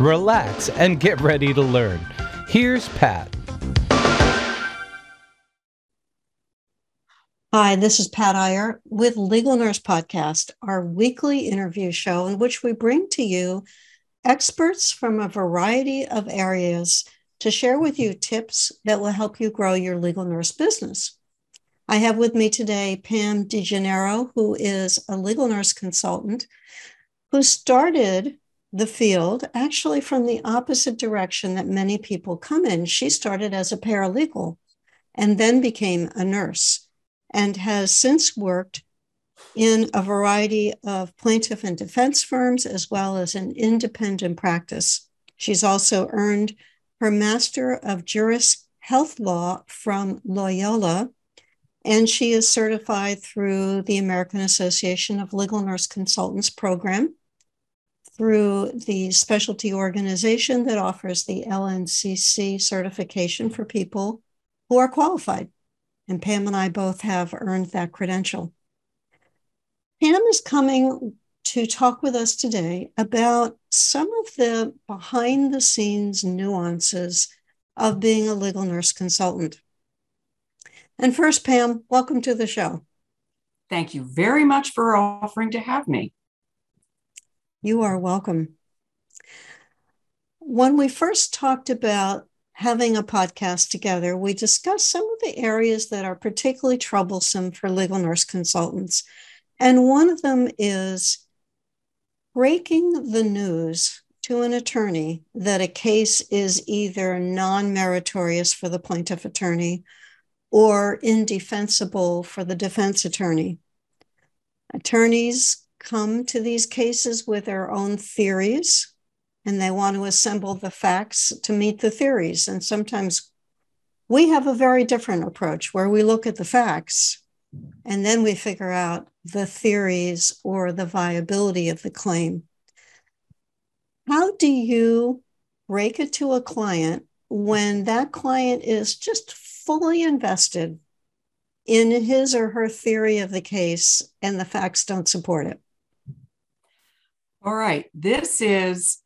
relax, and get ready to learn. Here's Pat. Hi, this is Pat Iyer with Legal Nurse Podcast, our weekly interview show in which we bring to you experts from a variety of areas to share with you tips that will help you grow your legal nurse business. I have with me today Pam DeGennaro, who is a legal nurse consultant who started the field actually from the opposite direction that many people come in. She started as a paralegal and then became a nurse and has since worked in a variety of plaintiff and defense firms as well as an independent practice. She's also earned her Master of Juris Health Law from Loyola, and she is certified through the American Association of Legal Nurse Consultants program through the specialty organization that offers the LNCC certification for people who are qualified. And Pam and I both have earned that credential. Pam is coming to talk with us today about some of the behind the scenes nuances of being a legal nurse consultant. And first, Pam, welcome to the show. Thank you very much for offering to have me. You are welcome. When we first talked about having a podcast together, we discussed some of the areas that are particularly troublesome for legal nurse consultants. And one of them is breaking the news to an attorney that a case is either non meritorious for the plaintiff attorney or indefensible for the defense attorney. Attorneys come to these cases with their own theories and they want to assemble the facts to meet the theories. And sometimes we have a very different approach where we look at the facts and then we figure out the theories or the viability of the claim. How do you break it to a client when that client is just fully invested in his or her theory of the case and the facts don't support it? All right. This is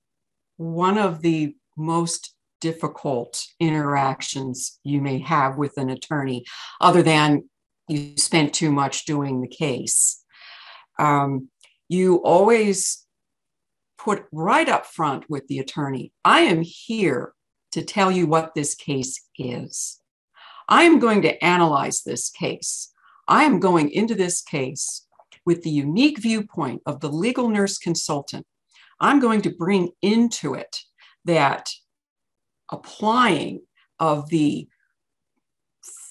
one of the most difficult interactions you may have with an attorney, other than you spent too much doing the case. Um, you always put right up front with the attorney I am here to tell you what this case is. I am going to analyze this case. I am going into this case with the unique viewpoint of the legal nurse consultant, I'm going to bring into it that applying of the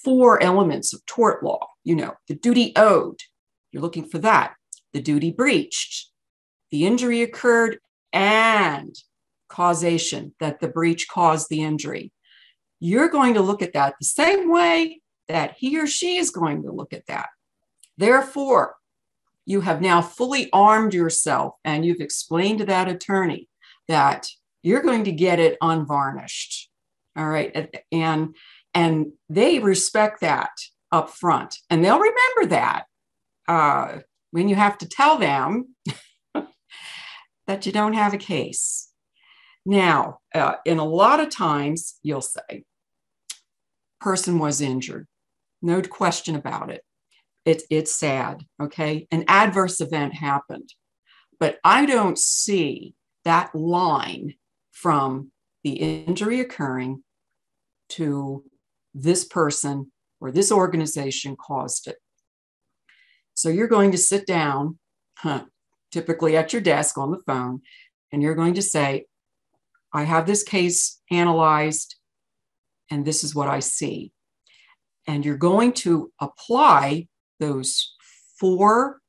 four elements of tort law, you know, the duty owed, you're looking for that, the duty breached, the injury occurred, and causation that the breach caused the injury. You're going to look at that the same way that he or she is going to look at that. Therefore, you have now fully armed yourself and you've explained to that attorney that you're going to get it unvarnished. All right. And and they respect that up front and they'll remember that uh, when you have to tell them that you don't have a case. Now uh, in a lot of times you'll say person was injured. No question about it it, it's sad, okay? An adverse event happened. But I don't see that line from the injury occurring to this person or this organization caused it. So you're going to sit down, huh, typically at your desk on the phone, and you're going to say, I have this case analyzed, and this is what I see. And you're going to apply those four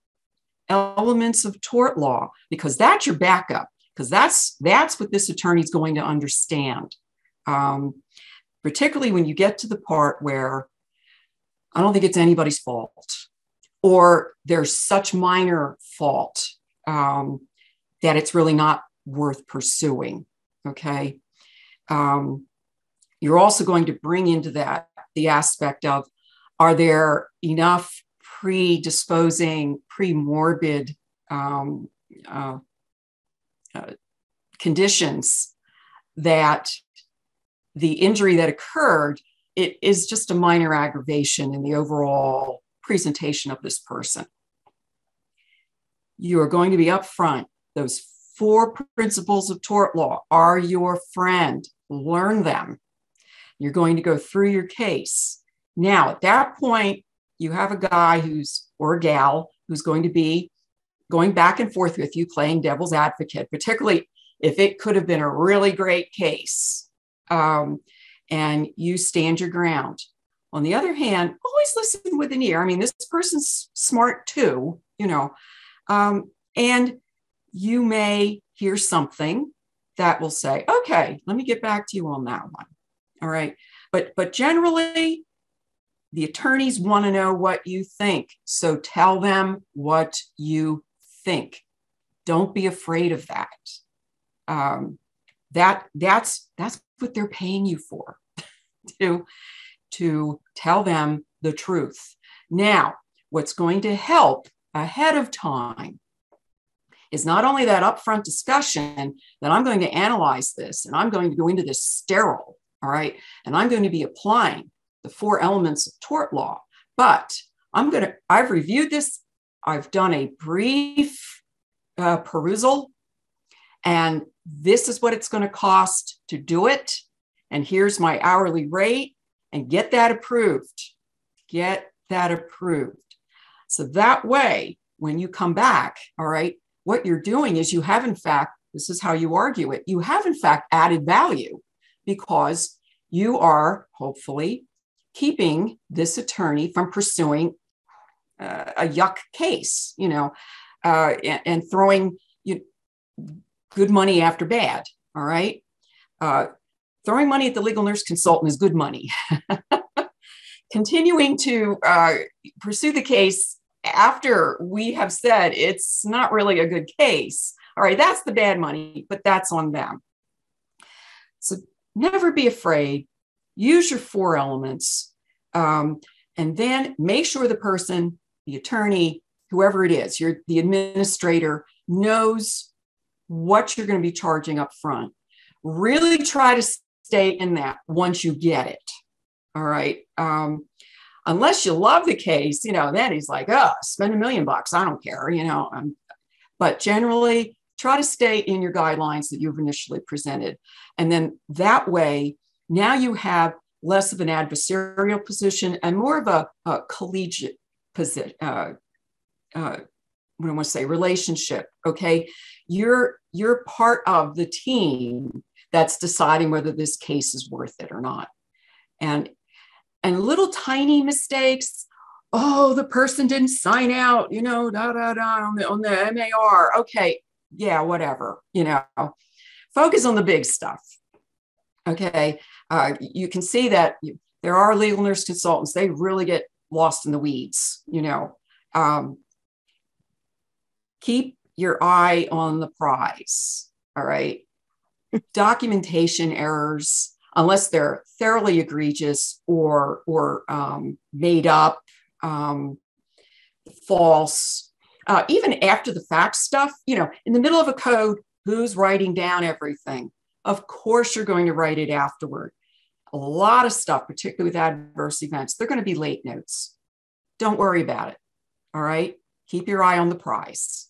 elements of tort law because that's your backup. because that's that's what this attorney is going to understand. Um, particularly when you get to the part where I don't think it's anybody's fault, or there's such minor fault um, that it's really not worth pursuing. Okay. Um, you're also going to bring into that the aspect of are there enough predisposing, pre-morbid um, uh, uh, conditions that the injury that occurred it is just a minor aggravation in the overall presentation of this person. You are going to be upfront. Those four principles of tort law are your friend. Learn them. You're going to go through your case. Now, at that point, you have a guy who's or a gal who's going to be going back and forth with you, playing devil's advocate, particularly if it could have been a really great case um, and you stand your ground. On the other hand, always listen with an ear. I mean, this person's smart too, you know, um, and you may hear something that will say, okay, let me get back to you on that one. All right. But, but generally, the attorneys want to know what you think. So tell them what you think. Don't be afraid of that. Um, that that's that's what they're paying you for to to tell them the truth. Now, what's going to help ahead of time is not only that upfront discussion that I'm going to analyze this and I'm going to go into this sterile, all right, and I'm going to be applying the four elements of tort law. But I'm going to, I've reviewed this, I've done a brief uh, perusal, and this is what it's going to cost to do it. And here's my hourly rate, and get that approved. Get that approved. So that way, when you come back, all right, what you're doing is you have, in fact, this is how you argue it, you have, in fact, added value because you are hopefully keeping this attorney from pursuing uh, a yuck case, you know, uh, and, and, throwing you, good money after bad. All right. Uh, throwing money at the legal nurse consultant is good money. Continuing to uh, pursue the case after we have said it's not really a good case. All right, that's the bad money, but that's on them. So never be afraid use your four elements, um, and then make sure the person, the attorney, whoever it is, you're the administrator, knows what you're going to be charging up front. Really try to stay in that once you get it. All right. Um, unless you love the case, you know, then he's like, oh, spend a million bucks. I don't care, you know. Um, but generally, try to stay in your guidelines that you've initially presented. And then that way, now you have less of an adversarial position and more of a, a collegiate position. Uh, uh, what I want to say, relationship. Okay, you're you're part of the team that's deciding whether this case is worth it or not. And and little tiny mistakes. Oh, the person didn't sign out, you know, da da da on the on the MAR. Okay, yeah, whatever, you know. Focus on the big stuff. Okay, uh, you can see that there are legal nurse consultants, they really get lost in the weeds, you know. Um, keep your eye on the prize, all right? Documentation errors, unless they're thoroughly egregious or, or um, made up, um, false, uh, even after the fact stuff, you know, in the middle of a code, who's writing down everything? Of course, you're going to write it afterward a lot of stuff, particularly with adverse events, they're going to be late notes. Don't worry about it. All right. Keep your eye on the prize.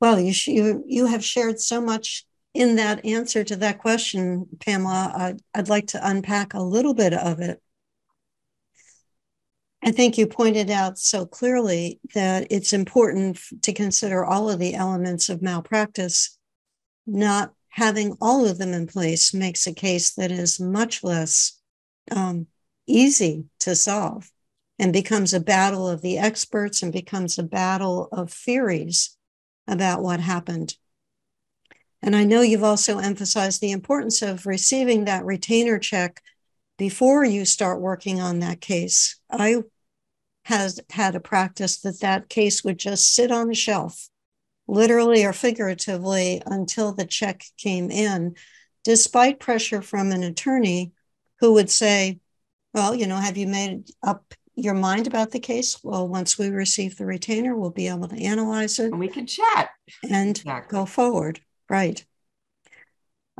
Well, you, you, you have shared so much in that answer to that question, Pamela. I'd, I'd like to unpack a little bit of it. I think you pointed out so clearly that it's important to consider all of the elements of malpractice, not having all of them in place makes a case that is much less um, easy to solve and becomes a battle of the experts and becomes a battle of theories about what happened. And I know you've also emphasized the importance of receiving that retainer check before you start working on that case. I has had a practice that that case would just sit on the shelf, literally or figuratively, until the check came in, despite pressure from an attorney who would say, Well, you know, have you made up your mind about the case? Well, once we receive the retainer, we'll be able to analyze it. And we can chat. And exactly. go forward. Right.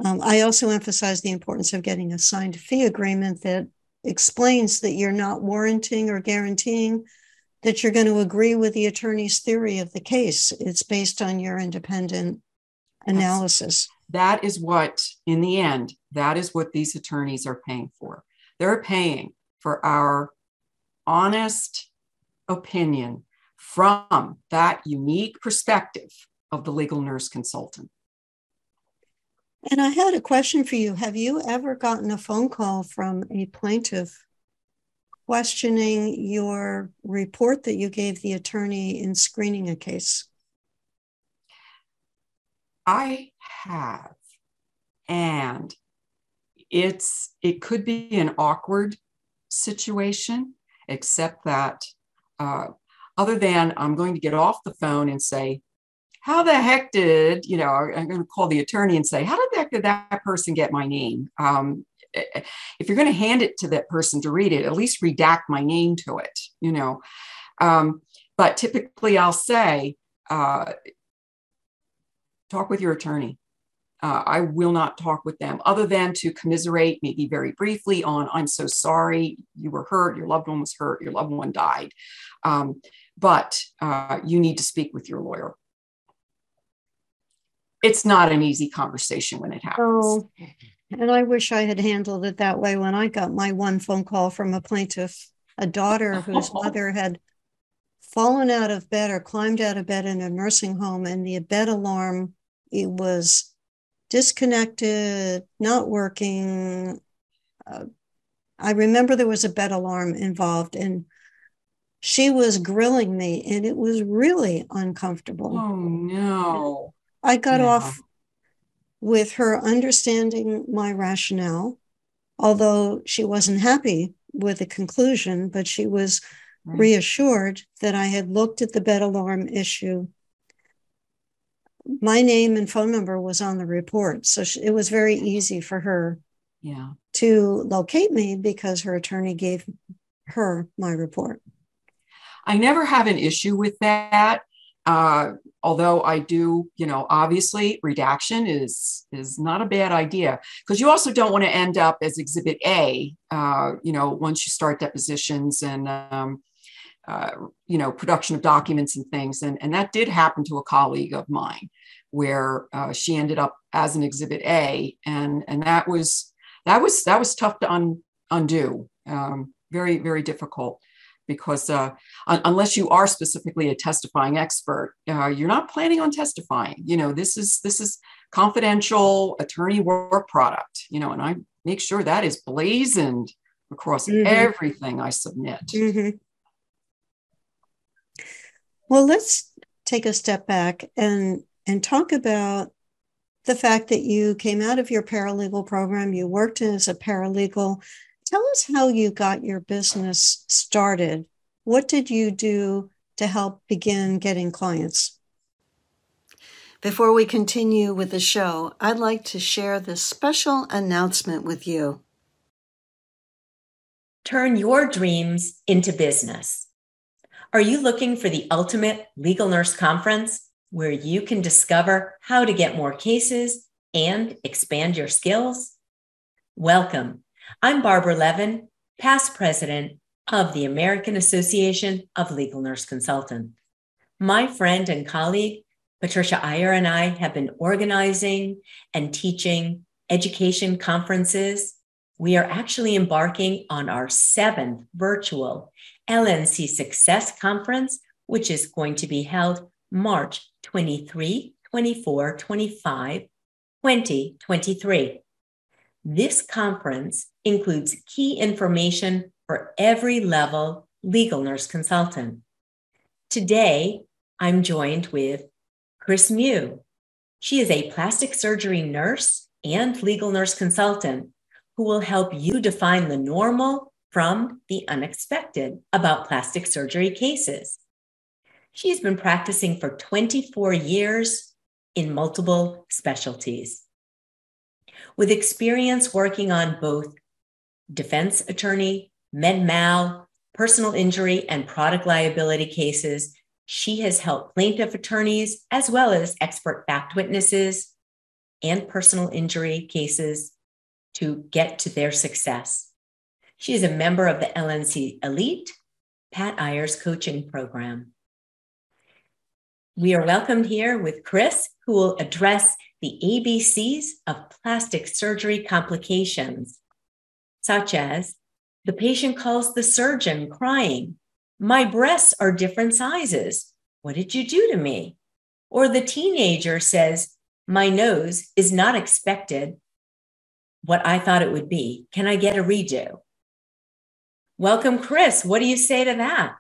Um, I also emphasize the importance of getting a signed fee agreement that explains that you're not warranting or guaranteeing that you're going to agree with the attorney's theory of the case. It's based on your independent analysis. That's, that is what, in the end, that is what these attorneys are paying for. They're paying for our honest opinion from that unique perspective of the legal nurse consultant. And I had a question for you. Have you ever gotten a phone call from a plaintiff questioning your report that you gave the attorney in screening a case? I have. And it's it could be an awkward situation, except that uh, other than I'm going to get off the phone and say, how the heck did you know i'm going to call the attorney and say how the heck did that person get my name um, if you're going to hand it to that person to read it at least redact my name to it you know um, but typically i'll say uh, talk with your attorney uh, I will not talk with them other than to commiserate, maybe very briefly, on I'm so sorry you were hurt, your loved one was hurt, your loved one died. Um, but uh, you need to speak with your lawyer it's not an easy conversation when it happens. Oh, and I wish I had handled it that way when I got my one phone call from a plaintiff, a daughter whose mother had fallen out of bed or climbed out of bed in a nursing home, and the bed alarm it was disconnected, not working. Uh, I remember there was a bed alarm involved, and she was grilling me, and it was really uncomfortable. Oh no! I got yeah. off with her understanding my rationale, although she wasn't happy with the conclusion, but she was right. reassured that I had looked at the bed alarm issue. My name and phone number was on the report, so she, it was very easy for her yeah. to locate me because her attorney gave her my report. I never have an issue with that. Uh, although I do, you know, obviously redaction is is not a bad idea because you also don't want to end up as Exhibit A. Uh, you know, once you start depositions and um, uh, you know production of documents and things, and and that did happen to a colleague of mine, where uh, she ended up as an Exhibit A, and and that was that was that was tough to un, undo. Um, very very difficult because uh, un- unless you are specifically a testifying expert, uh, you're not planning on testifying. You know, this is this is confidential attorney work product. You know, and I make sure that is blazoned across mm-hmm. everything I submit. Mm-hmm. Well, let's take a step back and and talk about the fact that you came out of your paralegal program, you worked as a paralegal, Tell us how you got your business started. What did you do to help begin getting clients? Before we continue with the show, I'd like to share this special announcement with you. Turn your dreams into business. Are you looking for the ultimate legal nurse conference where you can discover how to get more cases and expand your skills? Welcome I'm Barbara Levin, past president of the American Association of Legal Nurse Consultants. My friend and colleague, Patricia Iyer, and I have been organizing and teaching education conferences. We are actually embarking on our seventh virtual LNC Success Conference, which is going to be held March 23, 24, 25, 2023. This conference includes key information for every level legal nurse consultant. Today, I'm joined with Chris Mew. She is a plastic surgery nurse and legal nurse consultant who will help you define the normal from the unexpected about plastic surgery cases. She's been practicing for 24 years in multiple specialties. With experience working on both defense attorney, med mal, personal injury, and product liability cases, she has helped plaintiff attorneys as well as expert fact witnesses and personal injury cases to get to their success. She is a member of the LNC Elite Pat Iyer's coaching program. We are welcomed here with Chris, who will address the ABCs of plastic surgery complications, such as the patient calls the surgeon crying, My breasts are different sizes. What did you do to me? Or the teenager says, My nose is not expected what I thought it would be. Can I get a redo? Welcome, Chris. What do you say to that?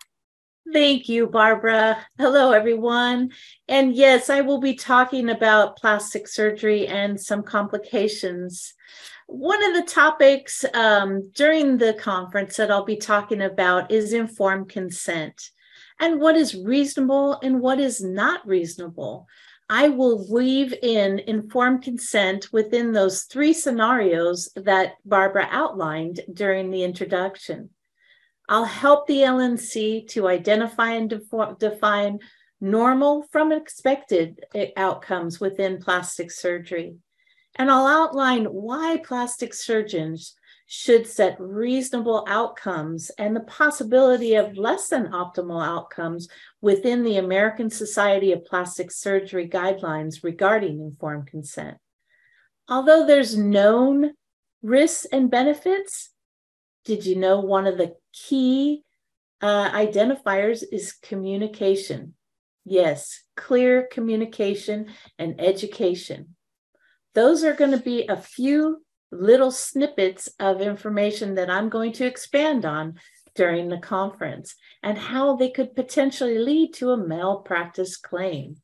Thank you, Barbara. Hello, everyone. And yes, I will be talking about plastic surgery and some complications. One of the topics um, during the conference that I'll be talking about is informed consent and what is reasonable and what is not reasonable. I will weave in informed consent within those three scenarios that Barbara outlined during the introduction. I'll help the LNC to identify and define normal from expected eh, outcomes within plastic surgery. And I'll outline why plastic surgeons should set reasonable outcomes and the possibility of less than optimal outcomes within the American Society of Plastic Surgery guidelines regarding informed consent. Although there's known risks and benefits, did you know one of the key uh, identifiers is communication? Yes, clear communication and education. Those are going to be a few little snippets of information that I'm going to expand on during the conference and how they could potentially lead to a malpractice claim.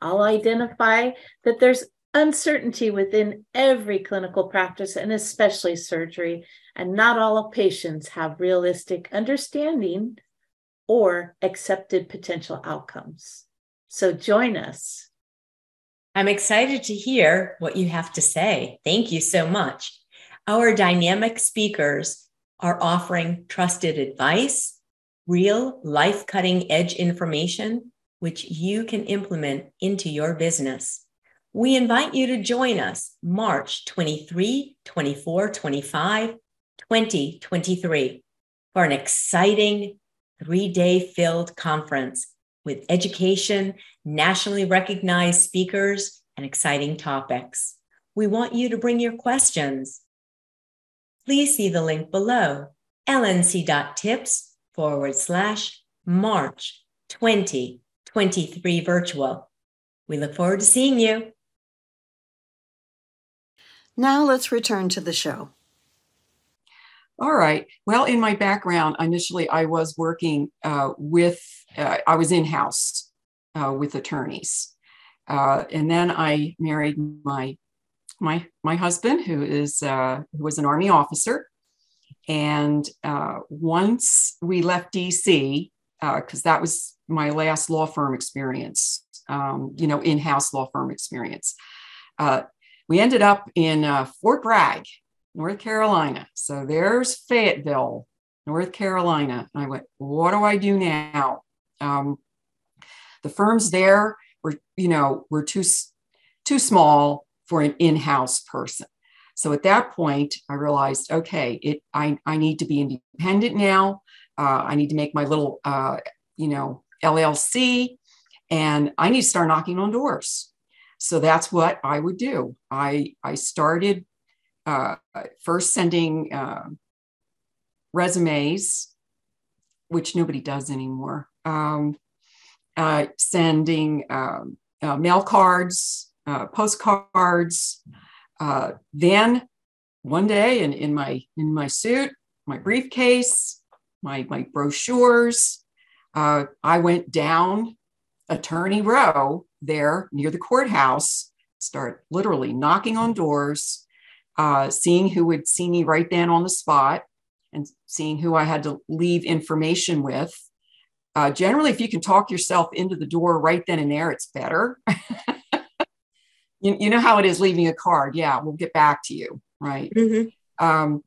I'll identify that there's uncertainty within every clinical practice and especially surgery, and not all patients have realistic understanding or accepted potential outcomes. So join us. I'm excited to hear what you have to say. Thank you so much. Our dynamic speakers are offering trusted advice, real life cutting edge information, which you can implement into your business. We invite you to join us March 23, 24, 25, 2023 for an exciting three day filled conference with education, nationally recognized speakers, and exciting topics. We want you to bring your questions. Please see the link below lnc.tips forward slash March 2023 virtual. We look forward to seeing you. Now let's return to the show. All right. Well, in my background, initially I was working uh, with, uh, I was in house uh, with attorneys. Uh, and then I married my my my husband, who is uh, who was an army officer. And uh, once we left DC, because that was my last law firm experience, um, you know, in-house law firm experience, we ended up in Fort Bragg, North Carolina. So there's Fayetteville, North Carolina. And I went, what do I do now? Um, the firms there were, you know, were too too small for an in-house person. So at that point, I realized, okay, it I, I need to be independent now. Uh, I need to make my little, uh, you know, LLC, and I need to start knocking on doors. So that's what I would do. I I started uh, first sending uh, resumes, which nobody does anymore, um, uh, sending um, uh, mail cards, uh, postcards. Uh, then one day in, in my in my suit, my briefcase, my my brochures, I went down Attorney Row there near the courthouse, start literally knocking on doors, uh, seeing who would see me right then on the spot, and seeing who I had to leave information with. Uh, generally, if you can talk yourself into the door right then and there, it's better. you, you know how it is leaving a card. Yeah, we'll get back to you. Right. Mm-hmm. Um,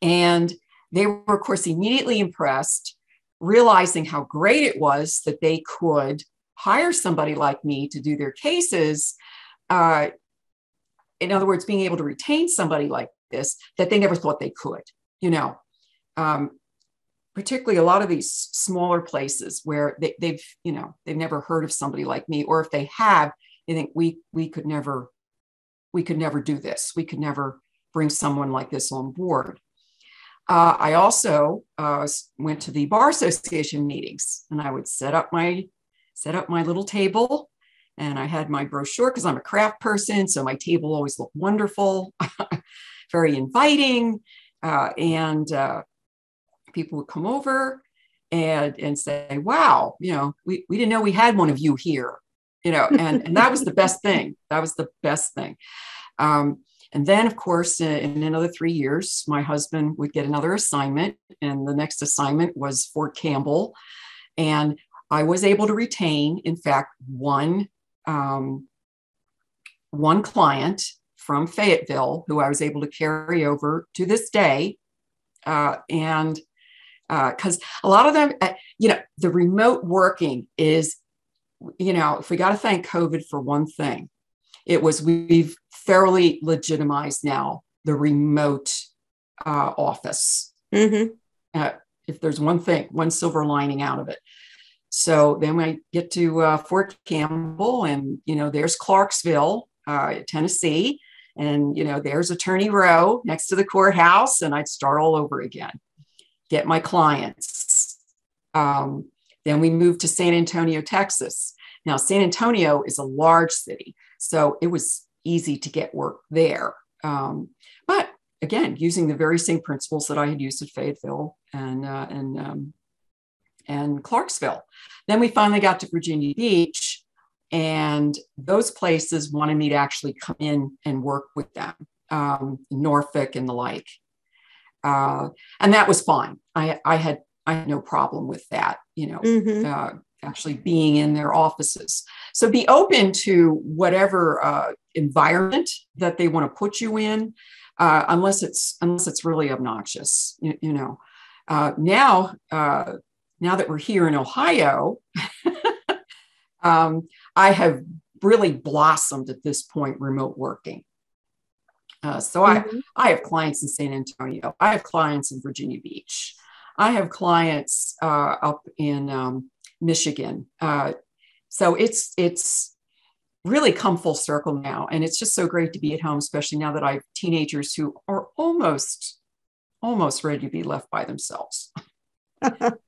and they were, of course, immediately impressed, realizing how great it was that they could hire somebody like me to do their cases. Uh, in other words, being able to retain somebody like this that they never thought they could, you know. Um, particularly a lot of these smaller places where they, they've, you know, they've never heard of somebody like me, or if they have, they think we we could never, we could never do this. We could never bring someone like this on board. Uh, I also uh, went to the bar association meetings, and I would set up my set up my little table, and I had my brochure because I'm a craft person, so my table always looked wonderful, very inviting, uh, and uh, people would come over and and say, "Wow, you know, we we didn't know we had one of you here," you know, and and that was the best thing. That was the best thing. Um, and then, of course, in another three years, my husband would get another assignment, and the next assignment was Fort Campbell. And I was able to retain, in fact, one, um, one client from Fayetteville who I was able to carry over to this day. Uh, and because uh, a lot of them, uh, you know, the remote working is, you know, if we got to thank COVID for one thing, it was we've fairly legitimized now the remote uh, office. Mm-hmm. Uh, if there's one thing, one silver lining out of it. So then I get to uh, Fort Campbell, and you know, there's Clarksville, uh, Tennessee, and you know, there's Attorney Row next to the courthouse, and I'd start all over again, get my clients. Um, then we moved to San Antonio, Texas. Now, San Antonio is a large city, so it was easy to get work there. Um, but again, using the very same principles that I had used at Fayetteville and uh, and um, and Clarksville. Then we finally got to Virginia Beach, and those places wanted me to actually come in and work with them, um, Norfolk and the like. Uh, and that was fine. I, I had I had no problem with that. You know, mm-hmm. uh, actually being in their offices. So be open to whatever uh, environment that they want to put you in, uh, unless it's unless it's really obnoxious. You, you know, uh, now uh, now that we're here in Ohio, um, I have really blossomed at this point remote working. Uh, so mm-hmm. I I have clients in San Antonio. I have clients in Virginia Beach. I have clients uh, up in um, Michigan. Uh, so it's it's really come full circle now, and it's just so great to be at home, especially now that I have teenagers who are almost almost ready to be left by themselves.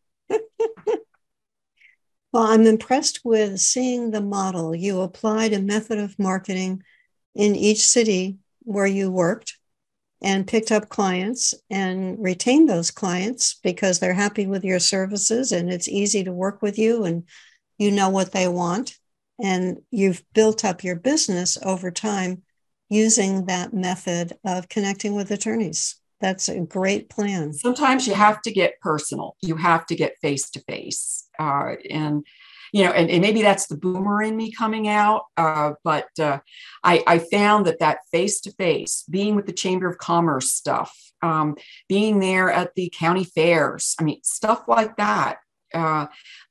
well, I'm impressed with seeing the model. You applied a method of marketing in each city where you worked and picked up clients and retained those clients because they're happy with your services and it's easy to work with you and you know what they want and you've built up your business over time using that method of connecting with attorneys that's a great plan sometimes you have to get personal you have to get face to face and you know, and, and maybe that's the boomer in me coming out. Uh, but uh, I, I found that that face to face, being with the Chamber of Commerce stuff, um, being there at the county fairs, I mean, stuff like that. Uh,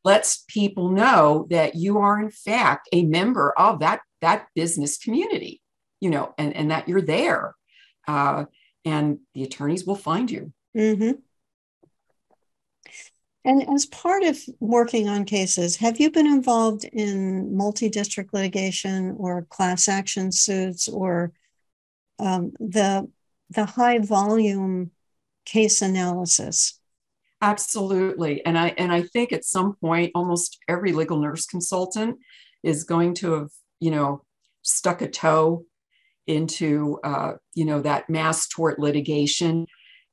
lets people know that you are in fact a member of that that business community you know and, and that you're there uh, and the attorneys will find you mm-hmm. And as part of working on cases, have you been involved in multi district litigation or class action suits or um, the, the high volume case analysis? Absolutely. And I, and I think at some point, almost every legal nurse consultant is going to have, you know, stuck a toe into, uh, you know, that mass tort litigation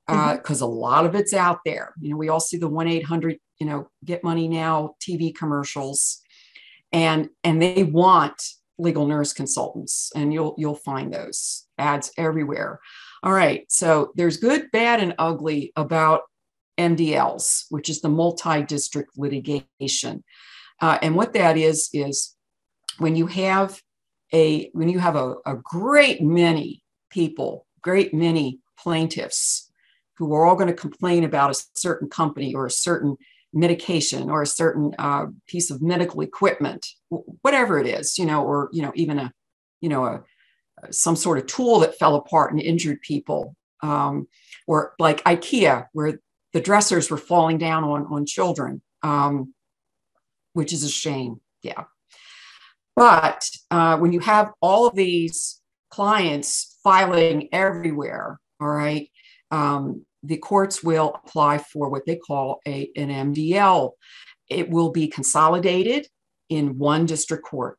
because uh, mm-hmm. a lot of it's out there. You know, we all see the 1 800, you know, get money now TV commercials. and and they want legal nurse consultants, and you'll you'll find those ads everywhere. All right, so there's good, bad, and ugly about MDLs, which is the multi-district litigation, uh, and what that is is when you have a when you have a, a great many people, great many plaintiffs who are all going to complain about a certain company or a certain medication or a certain uh, piece of medical equipment, whatever it is, you know, or you know, even a, you know, a some sort of tool that fell apart and injured people, um, or like IKEA, where the dressers were falling down on on children, um, which is a shame. Yeah. But uh, when you have all of these clients filing everywhere, all right, um, the courts will apply for what they call a, an MDL. It will be consolidated in one district court.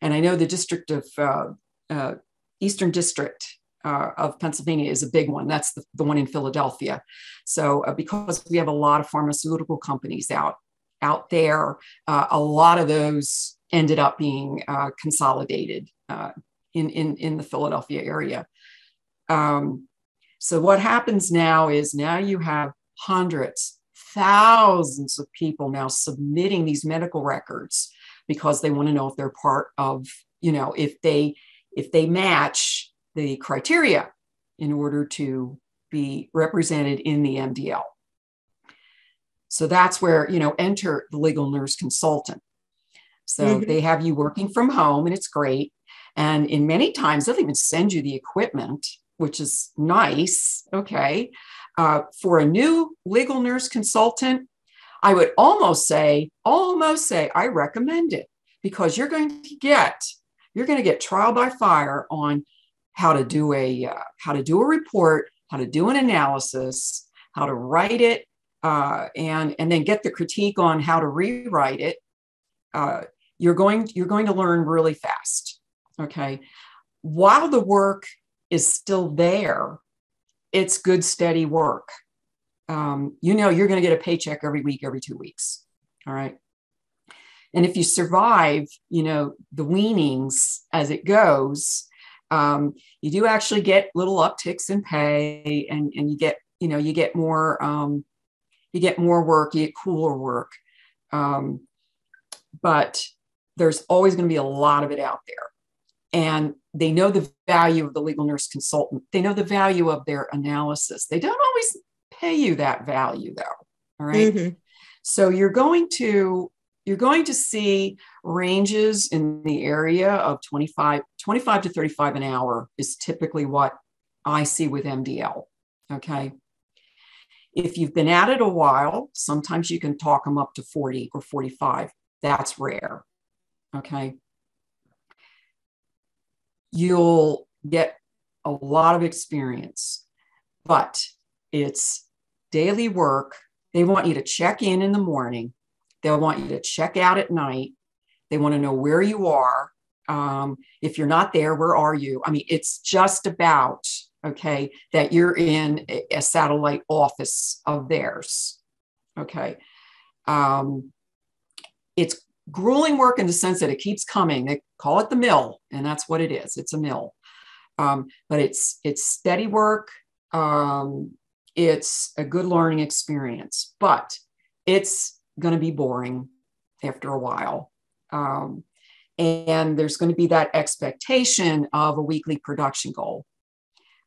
And I know the district of uh, uh, Eastern District uh, of Pennsylvania is a big one. That's the, the one in Philadelphia. So uh, because we have a lot of pharmaceutical companies out out there, uh, a lot of those ended up being uh, consolidated in, in in the Philadelphia area. Um, so what happens now is now you have hundreds, thousands of people now submitting these medical records because they want to know if they're part of, you know, if they if they match the criteria in order to be represented in the MDL. So that's where, you know, enter the legal nurse consultant. So mm-hmm. they have you working from home and it's great. And in many times, they'll even send you the equipment which is nice. Okay. Uh, for a new legal nurse consultant, I would almost say, almost say, I recommend it because you're going to get, you're going to get trial by fire on how to do a, uh, how to do a report, how to do an analysis, how to write it, uh, and and then get the critique on how to rewrite it. Uh, you're going, you're going to learn really fast. Okay. While the work is still there, it's good, steady work. Um, you know, you're going to get a paycheck every week, every two weeks. All right. And if you survive, you know, the weanings as it goes, um, you do actually get little upticks in pay and, and you get, you know, you get more, um, you get more work, you get cooler work. Um, but there's always going to be a lot of it out there and they know the value of the legal nurse consultant. They know the value of their analysis. They don't always pay you that value though. All right? mm-hmm. So you're going to you're going to see ranges in the area of 25 25 to 35 an hour is typically what I see with MDL. Okay. If you've been at it a while, sometimes you can talk them up to 40 or 45. That's rare. Okay you'll get a lot of experience, but it's daily work. They want you to check in in the morning. They'll want you to check out at night. They want to know where you are. Um, if you're not there, where are you? I mean, it's just about, okay, that you're in a satellite office of theirs. Okay. Um, it's grueling work in the sense that it keeps coming. They call it the mill, and that's what it is. It's a mill, um, but it's it's steady work. Um, it's a good learning experience, but it's going to be boring after a while. Um, and there's going to be that expectation of a weekly production goal.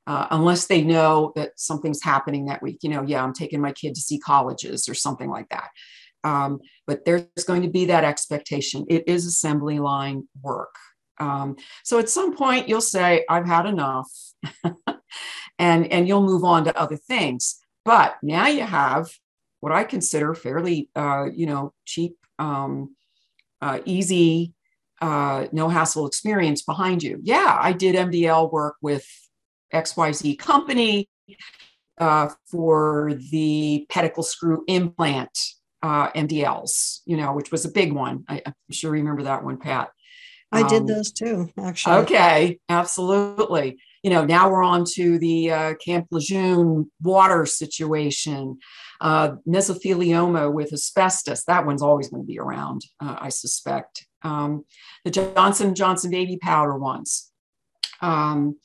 Uh, unless they know that something's happening that week, you know, yeah, I'm taking my kid to see colleges or something like that. Um, but there's going to be that expectation. It is assembly line work. Um, so at some point you'll say, I've had enough, and, and you'll move on to other things. But now you have what I consider fairly, uh, you know, cheap, um, uh, easy, uh, no hassle experience behind you. Yeah, I did MDL work with XYZ company uh, for the pedicle screw implant uh, MDLs, you know, which was a big one. I, am sure you remember that one, Pat. I um, did those too, actually. Okay, absolutely. You know, now we're on to the uh, Camp Lejeune water situation, uh, mesothelioma with asbestos. That one's always going to be around, uh, I suspect. Um, the Johnson Johnson baby powder ones. Um,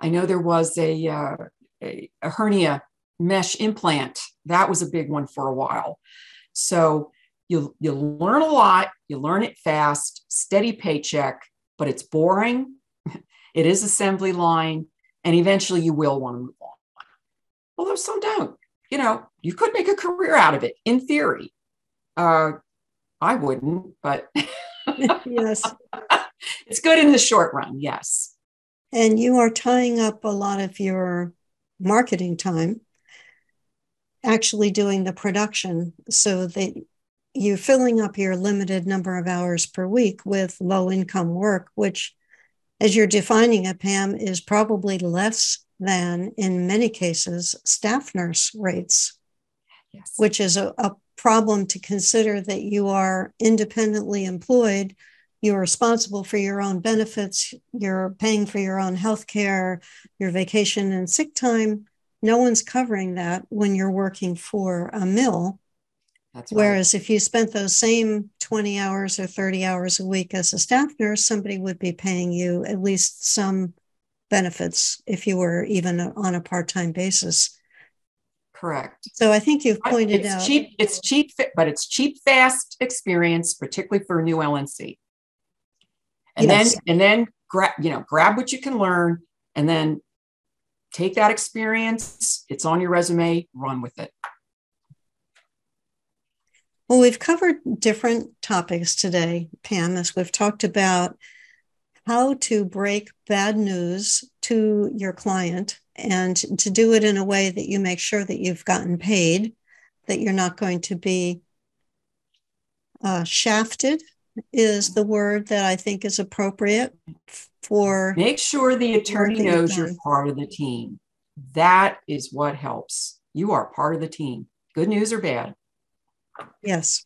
I know there was a, uh, a, a hernia mesh implant. That was a big one for a while. So you you learn a lot, you learn it fast, steady paycheck, but it's boring. it is assembly line, and eventually you will want to move on. Although some don't. You know, you could make a career out of it in theory. Uh, I wouldn't, but yes, it's good in the short run. Yes. And you are tying up a lot of your marketing time actually doing the production so that you're filling up your limited number of hours per week with low income work, which, as you're defining it, Pam, is probably less than, in many cases, staff nurse rates, yes. which is a, a problem to consider that you are independently employed. You're responsible for your own benefits. You're paying for your own health care, your vacation and sick time. No one's covering that when you're working for a mill that's right. Whereas if you spent those same 20 hours or 30 hours a week as a staff nurse, somebody would be paying you at least some benefits if you were even on a part-time basis. Correct. So I think you've pointed it's out cheap. It's cheap, but it's cheap, fast experience, particularly for a new LNC. And Yes. then and then grab you know grab what you can learn, and then take that experience. It's on your resume. Run with it. Well, we've covered different topics today, Pam, as we've talked about how to break bad news to your client and to do it in a way that you make sure that you've gotten paid, that you're not going to be uh, shafted, is the word that I think is appropriate for. Make sure the attorney knows you're part of the team. That is what helps. You are part of the team. Good news or bad. Yes.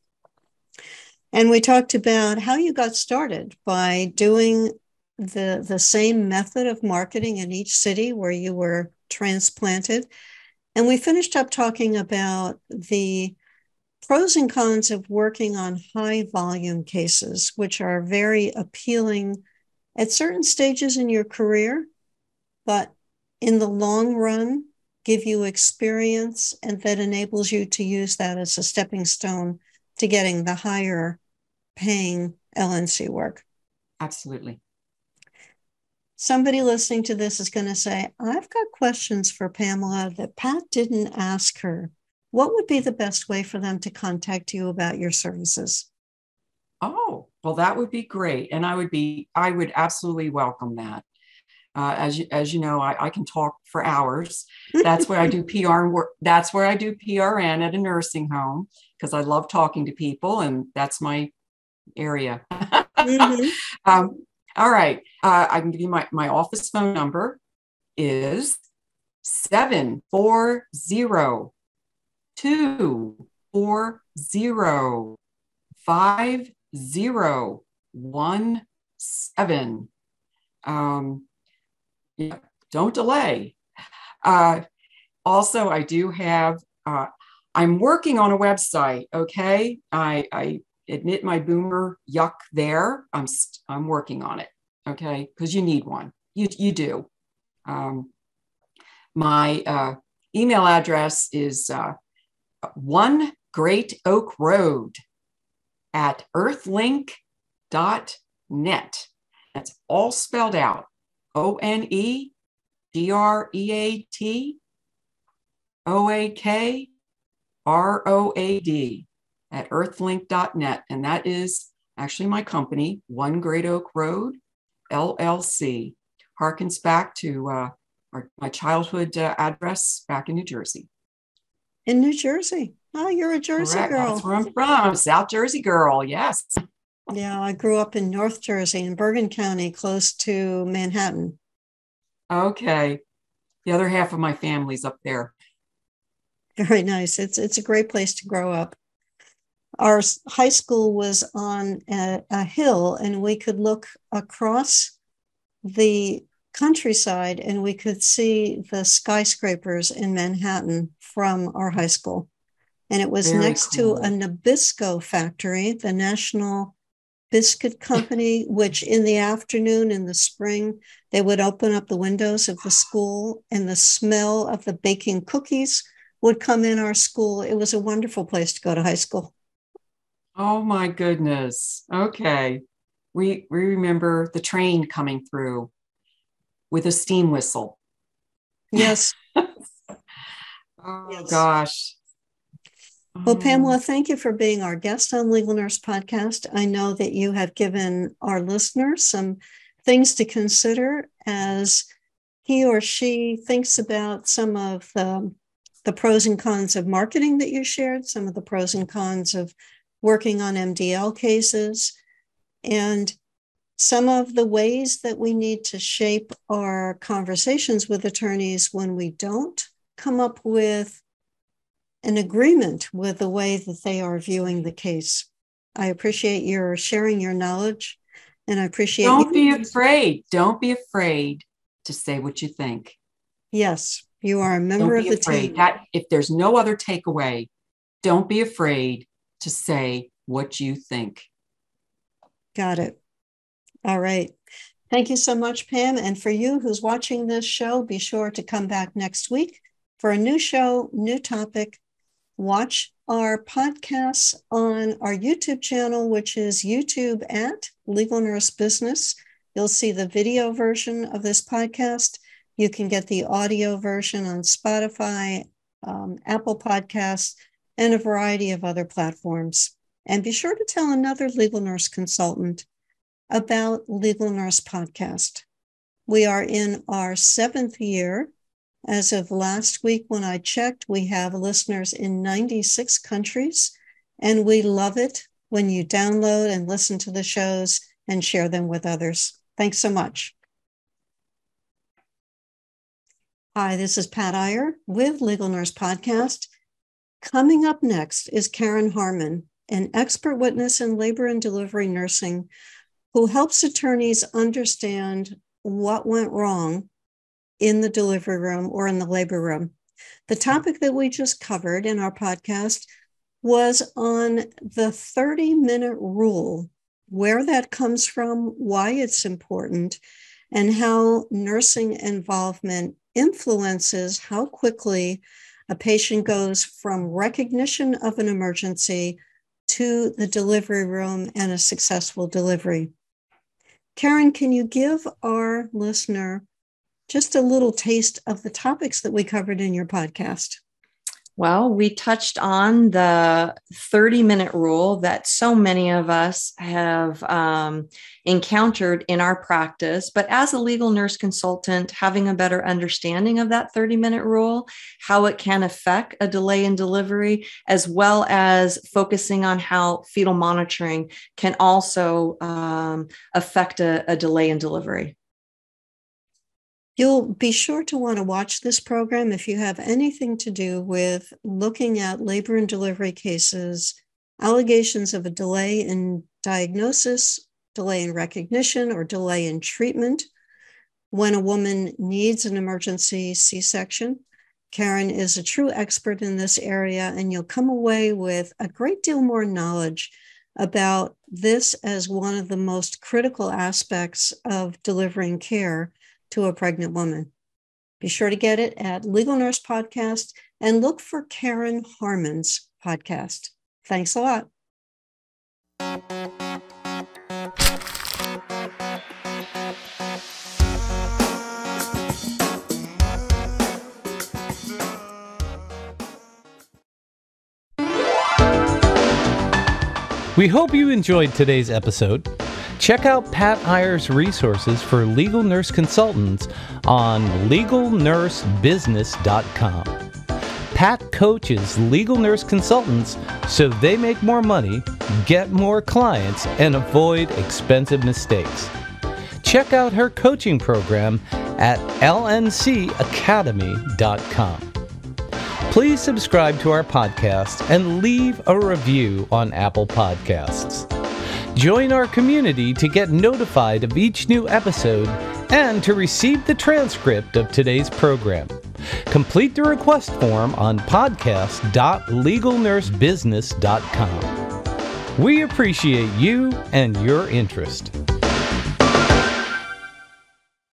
And we talked about how you got started by doing the the same method of marketing in each city where you were transplanted. And we finished up talking about the pros and cons of working on high volume cases, which are very appealing at certain stages in your career, but in the long run, give you experience and that enables you to use that as a stepping stone to getting the higher paying LNC work. Absolutely. Somebody listening to this is going to say, I've got questions for Pamela that Pat didn't ask her. What would be the best way for them to contact you about your services? Oh, well, that would be great. And I would be, I would absolutely welcome that. Uh, as you, as you know, I, I can talk for hours. That's where I do PR and work. That's where I do PRN at a nursing home because I love talking to people, and that's my area. Mhm. um, all right, uh, I can give you my my office phone number is seven four zero two four zero five zero one seven. Um, yeah, don't delay. Uh, also, I do have. Uh, I'm working on a website. Okay, I, I admit my boomer yuck there. I'm st- I'm working on it. Okay, because you need one. You you do. Um, my uh, email address is uh, one Great Oak Road at earthlink.net. That's all spelled out. O N E G R E A T O A K R O A D at earthlink.net. And that is actually my company, One Great Oak Road, LLC. Harkens back to uh, our, my childhood uh, address back in New Jersey. In New Jersey. Oh, you're a Jersey Correct. girl. That's where I'm from, South Jersey girl. Yes. Yeah, I grew up in North Jersey in Bergen County, close to Manhattan. Okay. The other half of my family's up there. Very nice. It's it's a great place to grow up. Our high school was on a, a hill, and we could look across the countryside, and we could see the skyscrapers in Manhattan from our high school. And it was Very next cool. to a Nabisco factory, the national biscuit company, which in the afternoon in the spring, they would open up the windows of the school and the smell of the baking cookies would come in our school. It was a wonderful place to go to high school. Oh my goodness. Okay. We we remember the train coming through with a steam whistle. Yes. oh yes. gosh. Well, Pamela, mm. thank you for being our guest on Legal Nurse Podcast. I know that you have given our listeners some things to consider as he or she thinks about some of the, the pros and cons of marketing that you shared, some of the pros and cons of working on MDL cases, and some of the ways that we need to shape our conversations with attorneys when we don't come up with an agreement with the way that they are viewing the case. I appreciate your sharing your knowledge and I appreciate Don't be afraid. Don't be afraid to say what you think. Yes, you are a member of the afraid. team. That if there's no other takeaway, don't be afraid to say what you think. Got it. All right. Thank you so much, Pam. And for you who's watching this show, be sure to come back next week for a new show, new topic, watch our podcasts on our YouTube channel, which is YouTube at Legal Nurse Business. You'll see the video version of this podcast. You can get the audio version on Spotify, um, Apple Podcasts, and a variety of other platforms. And be sure to tell another legal nurse consultant about Legal Nurse Podcast. We are in our seventh year as of last week, when I checked, we have listeners in 96 countries, and we love it when you download and listen to the shows and share them with others. Thanks so much. Hi, this is Pat Iyer with Legal Nurse Podcast. Coming up next is Karen Harmon, an expert witness in labor and delivery nursing who helps attorneys understand what went wrong in the delivery room or in the labor room. The topic that we just covered in our podcast was on the 30 minute rule, where that comes from, why it's important, and how nursing involvement influences how quickly a patient goes from recognition of an emergency to the delivery room and a successful delivery. Karen, can you give our listener just a little taste of the topics that we covered in your podcast. Well, we touched on the 30 minute rule that so many of us have um, encountered in our practice. But as a legal nurse consultant, having a better understanding of that 30 minute rule, how it can affect a delay in delivery, as well as focusing on how fetal monitoring can also um, affect a, a delay in delivery. You'll be sure to want to watch this program if you have anything to do with looking at labor and delivery cases, allegations of a delay in diagnosis, delay in recognition, or delay in treatment. When a woman needs an emergency C section, Karen is a true expert in this area, and you'll come away with a great deal more knowledge about this as one of the most critical aspects of delivering care to a pregnant woman. Be sure to get it at Legal Nurse Podcast and look for Karen Harmon's podcast. Thanks a lot. We hope you enjoyed today's episode. Check out Pat Iyer's resources for legal nurse consultants on legalnursebusiness.com. Pat coaches legal nurse consultants so they make more money, get more clients, and avoid expensive mistakes. Check out her coaching program at lncacademy.com. Please subscribe to our podcast and leave a review on Apple Podcasts. Join our community to get notified of each new episode and to receive the transcript of today's program. Complete the request form on podcast.legalnursebusiness.com. We appreciate you and your interest.